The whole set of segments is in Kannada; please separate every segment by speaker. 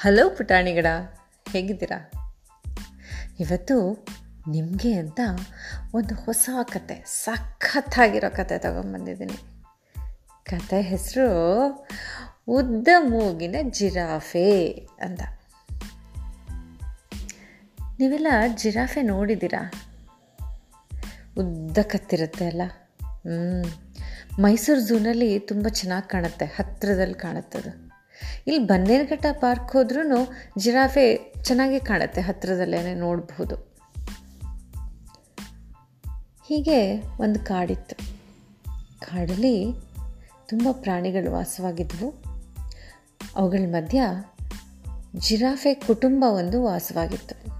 Speaker 1: ಹಲೋ ಪುಟಾಣಿಗಡ, ಹೇಗಿದ್ದೀರಾ? ಇವತ್ತು ನಿಮಗೆ ಅಂತ ಒಂದು ಹೊಸ ಕತೆ, ಸಖತ್ತಾಗಿರೋ ಕತೆ ತಗೊಂಬಂದಿದ್ದೀನಿ. ಕತೆ ಹೆಸರು ಉದ್ದ ಮೂಗಿನ ಜಿರಾಫೆ ಅಂತ. ನೀವೆಲ್ಲ ಜಿರಾಫೆ ನೋಡಿದ್ದೀರಾ? ಉದ್ದ ಕತ್ತಿರುತ್ತೆ ಅಲ್ಲ? ಹ್ಞೂ ಮೈಸೂರು ಝೂನಲ್ಲಿ ತುಂಬ ಚೆನ್ನಾಗಿ ಕಾಣುತ್ತೆ ಹತ್ತಿರದಲ್ಲಿ ಕಾಣುತ್ತದು. ಇಲ್ಲಿ ಬನ್ನೇರುಘಟ್ಟ ಪಾರ್ಕ್ ಹೋದ್ರೂ ಜಿರಾಫೆ ಚೆನ್ನಾಗಿ ಕಾಣುತ್ತೆ ಹತ್ತಿರದಲ್ಲೇ ನೋಡಬಹುದು ಹೀಗೆ ಒಂದು ಕಾಡಿತ್ತು. ಕಾಡಲ್ಲಿ ತುಂಬ ಪ್ರಾಣಿಗಳು ವಾಸವಾಗಿದ್ವು. ಅವುಗಳ ಮಧ್ಯ ಜಿರಾಫೆ ಕುಟುಂಬ ಒಂದು ವಾಸವಾಗಿತ್ತು.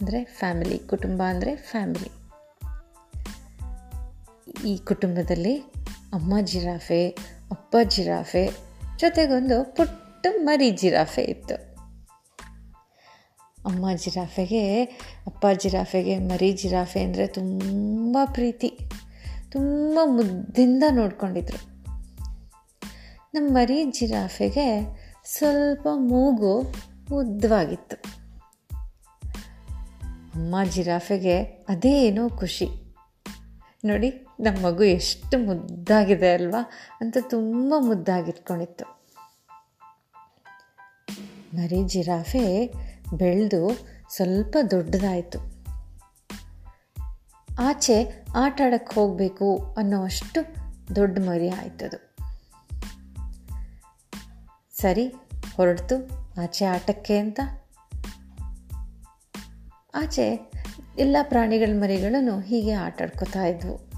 Speaker 1: ಅಂದರೆ ಫ್ಯಾಮಿಲಿ, ಕುಟುಂಬ ಅಂದರೆ ಫ್ಯಾಮಿಲಿ. ಈ ಕುಟುಂಬದಲ್ಲಿ ಅಮ್ಮ ಜಿರಾಫೆ, ಅಪ್ಪ ಜಿರಾಫೆ ಜೊತೆಗೊಂದು ಪುಟ್ಟ ಮರಿ ಜಿರಾಫೆ ಇತ್ತು. ಅಮ್ಮ ಜಿರಾಫೆಗೆ, ಅಪ್ಪ ಜಿರಾಫೆಗೆ ಮರಿ ಜಿರಾಫೆ ಅಂದರೆ ತುಂಬ ಪ್ರೀತಿ. ತುಂಬ ಮುದ್ದಿಂದ ನೋಡ್ಕೊಂಡಿದ್ರು. ನಮ್ಮ ಮರಿ ಜಿರಾಫೆಗೆ ಸ್ವಲ್ಪ ಮೂಗು ಉದ್ದವಾಗಿತ್ತು. ಅಮ್ಮ ಜಿರಾಫೆಗೆ ಅದೇನೋ ಖುಷಿ. ನೋಡಿ ನಮ್ಮ ಮಗು ಎಷ್ಟು ಮುದ್ದಾಗಿದೆ ಅಲ್ವಾ ಅಂತ ತುಂಬ ಮುದ್ದಾಗಿಟ್ಕೊಂಡಿತ್ತು. ಮರಿ ಜಿರಾಫೆ ಬೆಳೆದು ಸ್ವಲ್ಪ ದೊಡ್ಡದಾಯಿತು. ಆಚೆ ಆಟ ಆಡಕ್ಕೆ ಹೋಗಬೇಕು ಅನ್ನೋ ಅಷ್ಟು ದೊಡ್ಡ ಮರಿ ಆಯ್ತದು ಸರಿ, ಹೊರಡ್ತು, ಆಚೆ ಆಟಕ್ಕೆ ಅಂತ. ಆಚೆ ಎಲ್ಲ ಪ್ರಾಣಿಗಳ ಮರಿಗಳನ್ನು ಹೀಗೆ ಆಟಾಡ್ಕೋತಾ ಇದ್ವು.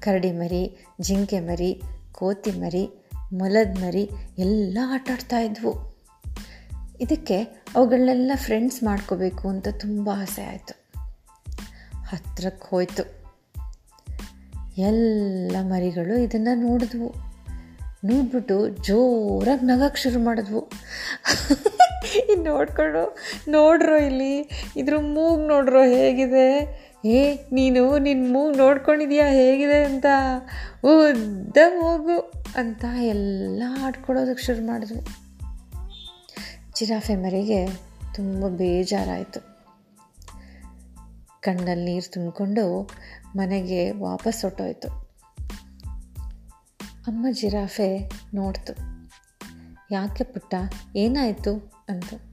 Speaker 1: ಕರಡಿ ಮರಿ, ಜಿಂಕೆ ಮರಿ, ಕೋತಿ ಮರಿ, ಮೊಲದ ಮರಿ, ಎಲ್ಲ ಆಟಾಡ್ತಾ ಇದ್ವು. ಇದಕ್ಕೆ ಅವುಗಳನ್ನೆಲ್ಲ ಫ್ರೆಂಡ್ಸ್ ಮಾಡ್ಕೋಬೇಕು ಅಂತ ತುಂಬ ಆಸೆ ಆಯಿತು. ಹತ್ರಕ್ಕೆ ಹೋಯ್ತು. ಎಲ್ಲ ಮರಿಗಳು ಇದನ್ನು ನೋಡಿದ್ವು. ನೋಡ್ಬಿಟ್ಟು ಜೋರಾಗಿ ನಗಕ್ಕೆ ಶುರು ಮಾಡಿದ್ವು. ನೋಡ್ಕೊಂಡು ನೋಡ್ರೋ ಇಲ್ಲಿ, ಇದ್ರ ಮೂಗು ನೋಡ್ರೋ ಹೇಗಿದೆ. ಏ, ನೀನು ನಿನ್ನ ಮೂಗು ನೋಡ್ಕೊಂಡಿದ್ಯಾ? ಹೇಗಿದೆ ಅಂತ? ಉದ್ದ ಮೂಗು ಅಂತ ಎಲ್ಲ ಆಡ್ಕೊಳ್ಳೋದಕ್ಕೆ ಶುರು ಮಾಡಿದ್ವಿ. ಜಿರಾಫೆ ಮರಿಗೆ ತುಂಬ ಬೇಜಾರಾಯಿತು. ಕಣ್ಣಲ್ಲಿ ನೀರು ತುಂಬಿಕೊಂಡು ಮನೆಗೆ ವಾಪಸ್ ಹೊಟ್ಟೋಯ್ತು ಅಮ್ಮ ಜಿರಾಫೆ ನೋಡ್ತು. ಯಾಕೆ ಪುಟ್ಟ? ಏನಾಯಿತು? ಅಂತ.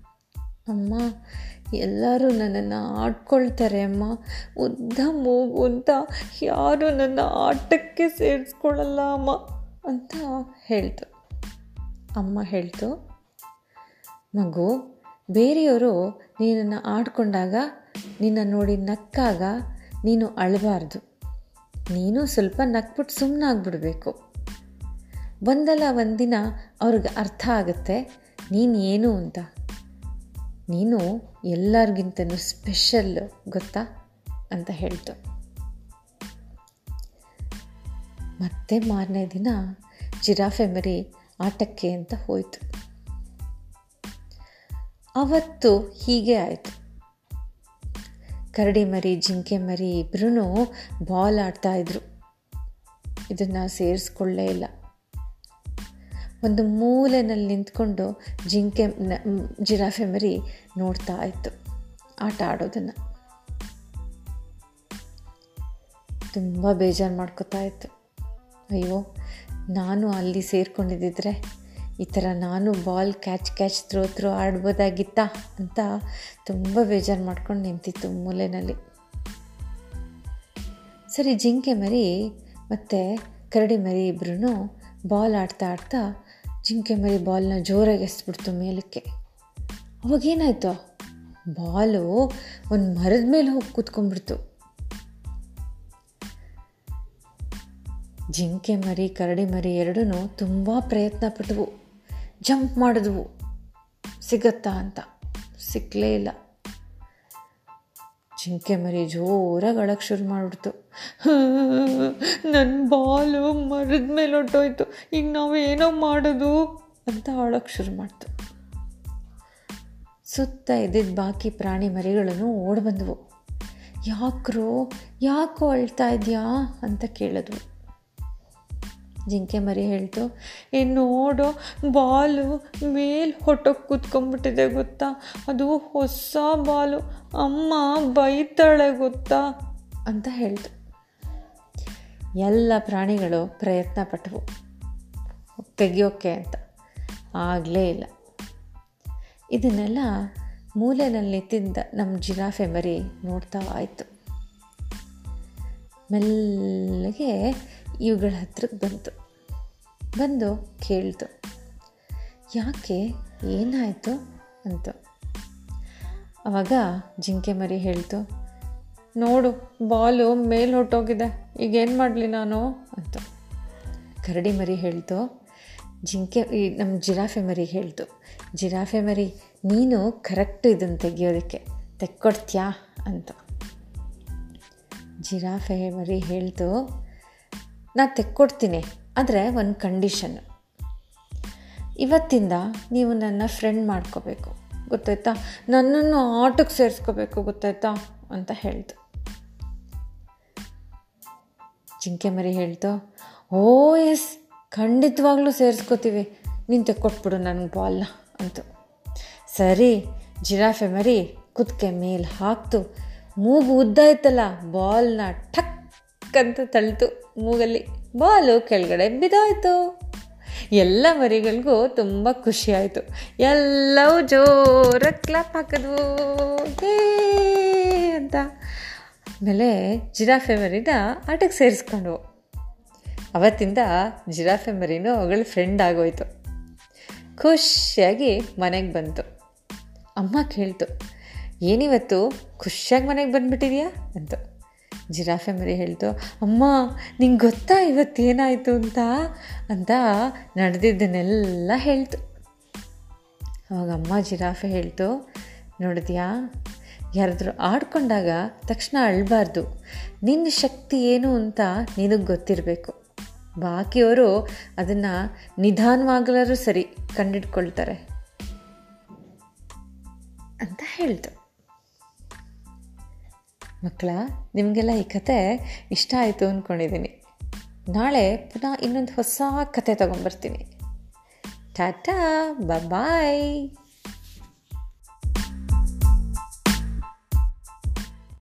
Speaker 1: ಅಮ್ಮ, ಎಲ್ಲರೂ ನನ್ನನ್ನು ಆಡ್ಕೊಳ್ತಾರೆ ಅಮ್ಮ. ಉದ್ದ ಮೂಗು ಅಂತ ಯಾರೂ ನನ್ನ ಆಟಕ್ಕೆ ಸೇರಿಸ್ಕೊಳ್ಳಲ್ಲ ಅಮ್ಮ ಅಂತ ಹೇಳ್ತು. ಅಮ್ಮ ಹೇಳ್ತು, ಮಗು, ಬೇರೆಯವರು ನೀನನ್ನು ಆಡ್ಕೊಂಡಾಗ, ನಿನ್ನ ನೋಡಿ ನಕ್ಕಾಗ ನೀನು ಅಳಬಾರ್ದು. ನೀನು ಸ್ವಲ್ಪ ನಕ್ಬಿಟ್ಟು ಸುಮ್ಮನಾಗ್ಬಿಡ್ಬೇಕು ಒಂದಲ್ಲ ಒಂದಿನ ಅವ್ರಿಗೆ ಅರ್ಥ ಆಗುತ್ತೆ, ನೀನು ಏನು ಅಂತ. ನೀನು ಎಲ್ಲರಿಗಿಂತನೂ ಸ್ಪೆಷಲ್ ಗೊತ್ತಾ ಅಂತ ಹೇಳ್ತು. ಮತ್ತೆ ಮಾರನೇ ದಿನ ಜಿರಾಫೆ ಮರಿ ಆಟಕ್ಕೆ ಅಂತ ಹೋಯಿತು. ಅವತ್ತು ಹೀಗೆ ಆಯಿತು. ಕರಡಿ ಮರಿ, ಜಿಂಕೆ ಮರಿ ಇಬ್ಬರೂ ಬಾಲ್ ಆಡ್ತಾಯಿದ್ರು ಇದನ್ನು ಸೇರಿಸ್ಕೊಳ್ಳೇ ಇಲ್ಲ. ಒಂದು ಮೂಲೆಯಲ್ಲಿ ನಿಂತ್ಕೊಂಡು ಜಿಂಕೆ ಜಿರಾಫೆ ಮರಿ ನೋಡ್ತಾ ಇತ್ತು. ಆಟ ಆಡೋದನ್ನು. ತುಂಬ ಬೇಜಾರು ಮಾಡ್ಕೋತಾ ಇತ್ತು. ಅಯ್ಯೋ, ನಾನು ಅಲ್ಲಿ ಸೇರ್ಕೊಂಡಿದ್ದಿದ್ರೆ ಈ ಥರ ನಾನು ball catch catch, throw throw ಆಡ್ಬೋದಾಗಿತ್ತಾ ಅಂತ ತುಂಬ ಬೇಜಾರು ಮಾಡ್ಕೊಂಡು ನಿಂತಿತ್ತು ಮೂಲೆಯಲ್ಲಿ ಸರಿ, ಜಿಂಕೆ ಮರಿ ಮತ್ತು ಕರಡಿ ಮರಿ ಇಬ್ಬರೂ ಬಾಲ್ ಆಡ್ತಾ ಆಡ್ತಾ ಜಿಂಕೆ ಮರಿ ಬಾಲ್ನ ಜೋರಾಗಿ ಎಸ್ಬಿಡ್ತು ಮೇಲಕ್ಕೆ ಅವಾಗೇನಾಯ್ತು ಬಾಲು ಒಂದು ಮರದ ಮೇಲೆ ಹೋಗಿ ಕೂತ್ಕೊಂಡ್ಬಿಡ್ತು. ಜಿಂಕೆ ಮರಿ, ಕರಡಿ ಮರಿ ಎರಡೂ ತುಂಬ ಪ್ರಯತ್ನ ಪಟ್ಟವು ಜಂಪ್ ಮಾಡಿದ್ವು. ಸಿಗತ್ತಾ ಅಂತ. ಸಿಕ್ಕಲೇ ಇಲ್ಲ. ಜಿಂಕೆ ಮರಿ ಜೋರಾಗಿ ಅಳಕ್ಕೆ ಶುರು ಮಾಡಿಬಿಡ್ತು. ನನ್ನ ಬಾಲು ಮರದ ಮೇಲೆ ಹೊಟ್ಟೋಯ್ತು ಈಗ ನಾವು ಏನೋ ಮಾಡೋದು ಅಂತ ಅಳಕ್ಕೆ ಶುರು ಮಾಡ್ತು. ಸುತ್ತ ಇದ್ದಿದ್ದ ಬಾಕಿ ಪ್ರಾಣಿ ಮರಿಗಳನ್ನು ಓಡಿ ಬಂದವು ಯಾಕ್ರೋ, ಯಾಕೋ ಅಳ್ತಾ ಇದೆಯಾ ಅಂತ ಕೇಳಿದ್ವು. ಜಿಂಕೆ ಮರಿ ಹೇಳ್ತು. ಏ, ನೋಡು, ಬಾಲು ಮೇಲೆ ಹೊಟ್ಟೋಗಿ ಕೂತ್ಕೊಂಡ್ಬಿಟ್ಟಿದೆ ಗೊತ್ತಾ? ಅದು ಹೊಸ ಬಾಲು. ಅಮ್ಮ ಬೈತಾಳೆ ಗೊತ್ತಾ? ಅಂತ ಹೇಳ್ತು. ಎಲ್ಲ ಪ್ರಾಣಿಗಳು ಪ್ರಯತ್ನ ಪಟ್ಟವು ತೆಗಿಯೋಕ್ಕೆ ಅಂತ. ಆಗಲೇ ಇಲ್ಲ. ಇದನ್ನೆಲ್ಲ ಮೂಲೆಯಲ್ಲಿ ತಿಂದ ನಮ್ಮ ಜಿರಾಫೆ ಮರಿ ನೋಡ್ತಾ ಆಯಿತು. ಮೆಲ್ಲಗೆ ಇವುಗಳ ಹತ್ರಕ್ಕೆ ಬಂತು. ಬಂದು ಕೇಳ್ತು. ಯಾಕೆ ಏನಾಯಿತು ಅಂತ. ಆವಾಗ ಜಿಂಕೆ ಮರಿ ಹೇಳ್ತು, ನೋಡು, ಬಾಲು ಮೇಲೆ ಹೊಟ್ಟೋಗಿದೆ ಈಗೇನು ಮಾಡಲಿ ನಾನು? ಅಂತ. ಕರಡಿ ಮರಿ ಹೇಳ್ತು, ಜಿಂಕೆ, ಈ ನಮ್ಮ ಜಿರಾಫೆ ಮರಿ ಹೇಳ್ತು. ಜಿರಾಫೆ ಮರಿ, ನೀನು ಕರೆಕ್ಟ್ ಇದನ್ನು ತೆಗಿಯೋದಕ್ಕೆ, ತೆಕ್ಕೊಡ್ತೀಯಾ? ಅಂತ. ಜಿರಾಫೆ ಮರಿ ಹೇಳ್ತು ನಾನು ತೆಕ್ಕೊಡ್ತೀನಿ. ಆದರೆ ಒಂದು ಕಂಡೀಷನ್ ಇವತ್ತಿಂದ ನೀವು ನನ್ನ ಫ್ರೆಂಡ್ ಮಾಡ್ಕೋಬೇಕು. ಗೊತ್ತಾಯ್ತಾ? ನನ್ನನ್ನು ಆಟಕ್ಕೆ ಸೇರಿಸ್ಕೋಬೇಕು ಗೊತ್ತಾಯ್ತಾ? ಅಂತ ಹೇಳ್ದು. ಜಿಂಕೆ ಮರಿ ಹೇಳ್ತು ಓ ಎಸ್ ಖಂಡಿತವಾಗ್ಲೂ ಸೇರಿಸ್ಕೋತೀವಿ. ನೀನು ತೆಕ್ಕೊಟ್ಬಿಡು ನನಗೆ ಬಾಲ್ನ ಅಂತು. ಸರಿ, ಜಿರಾಫೆ ಮರಿ ಕುದಕೆ ಮೇಲೆ ಹಾಕ್ತು. ಮೂಗು ಉದ್ದ ಇತ್ತಲ್ಲ ಬಾಲ್ನ ಠಕ್ ಅಂತ ತಳ್ತು ಮೂಗಲ್ಲಿ ಬಾಲು ಕೆಳಗಡೆ ಬಿದ್ದಾಯಿತು. ಎಲ್ಲ ಮರಿಗಳಿಗೂ ತುಂಬ ಖುಷಿ ಆಯಿತು. ಎಲ್ಲವೂ ಜೋರಾಗಿ ಕ್ಲಾಪ್ ಹಾಕಿದ್ವು. ಏ ಅಂತ. ಆಮೇಲೆ ಜಿರಾಫೆ ಮರಿನ ಆಟಕ್ಕೆ ಸೇರಿಸ್ಕೊಂಡ್ವು. ಅವತ್ತಿಂದ ಜಿರಾಫೆ ಮರಿನೂ ಅವಳ ಫ್ರೆಂಡ್ ಆಗೋಯ್ತು. ಖುಷಿಯಾಗಿ ಮನೆಗೆ ಬಂತು. ಅಮ್ಮ ಕೇಳ್ತು, ಏನಿವತ್ತು? ಖುಷಿಯಾಗಿ ಮನೆಗೆ ಬಂದುಬಿಟ್ಟಿದ್ಯಾ? ಅಂತ. ಜಿರಾಫೆ ಮರಿ ಹೇಳ್ತು, ಅಮ್ಮ, ನಿಂಗೆ ಗೊತ್ತಾ ಇವತ್ತೇನಾಯಿತು ಅಂತ? ಅಂತ ನಡೆದಿದ್ದನ್ನೆಲ್ಲ ಹೇಳ್ತು. ಅವಾಗ ಅಮ್ಮ ಜಿರಾಫೆ ಹೇಳ್ತು, ನೋಡಿದ್ಯಾ, ಯಾರಾದರೂ ಆಡ್ಕೊಂಡಾಗ ತಕ್ಷಣ ಅಳಬಾರ್ದು. ನಿನ್ನ ಶಕ್ತಿ ಏನು ಅಂತ ನಿನಗೆ ಗೊತ್ತಿರಬೇಕು. ಬಾಕಿಯವರು ಅದನ್ನು ನಿಧಾನವಾಗಲಾರು ಸರಿ ಕಂಡಿಡ್ಕೊಳ್ತಾರೆ. ಅಂತ ಹೇಳ್ತು. ಮಕ್ಕಳ, ನಿಮಗೆಲ್ಲ ಈ ಕತೆ ಇಷ್ಟ ಆಯಿತು ಅಂದ್ಕೊಂಡಿದ್ದೀನಿ ನಾಳೆ ಪುನಃ ಇನ್ನೊಂದು ಹೊಸ ಕತೆ ತೊಗೊಂಬರ್ತೀನಿ ಟಾಟಾ ಬಾಯ್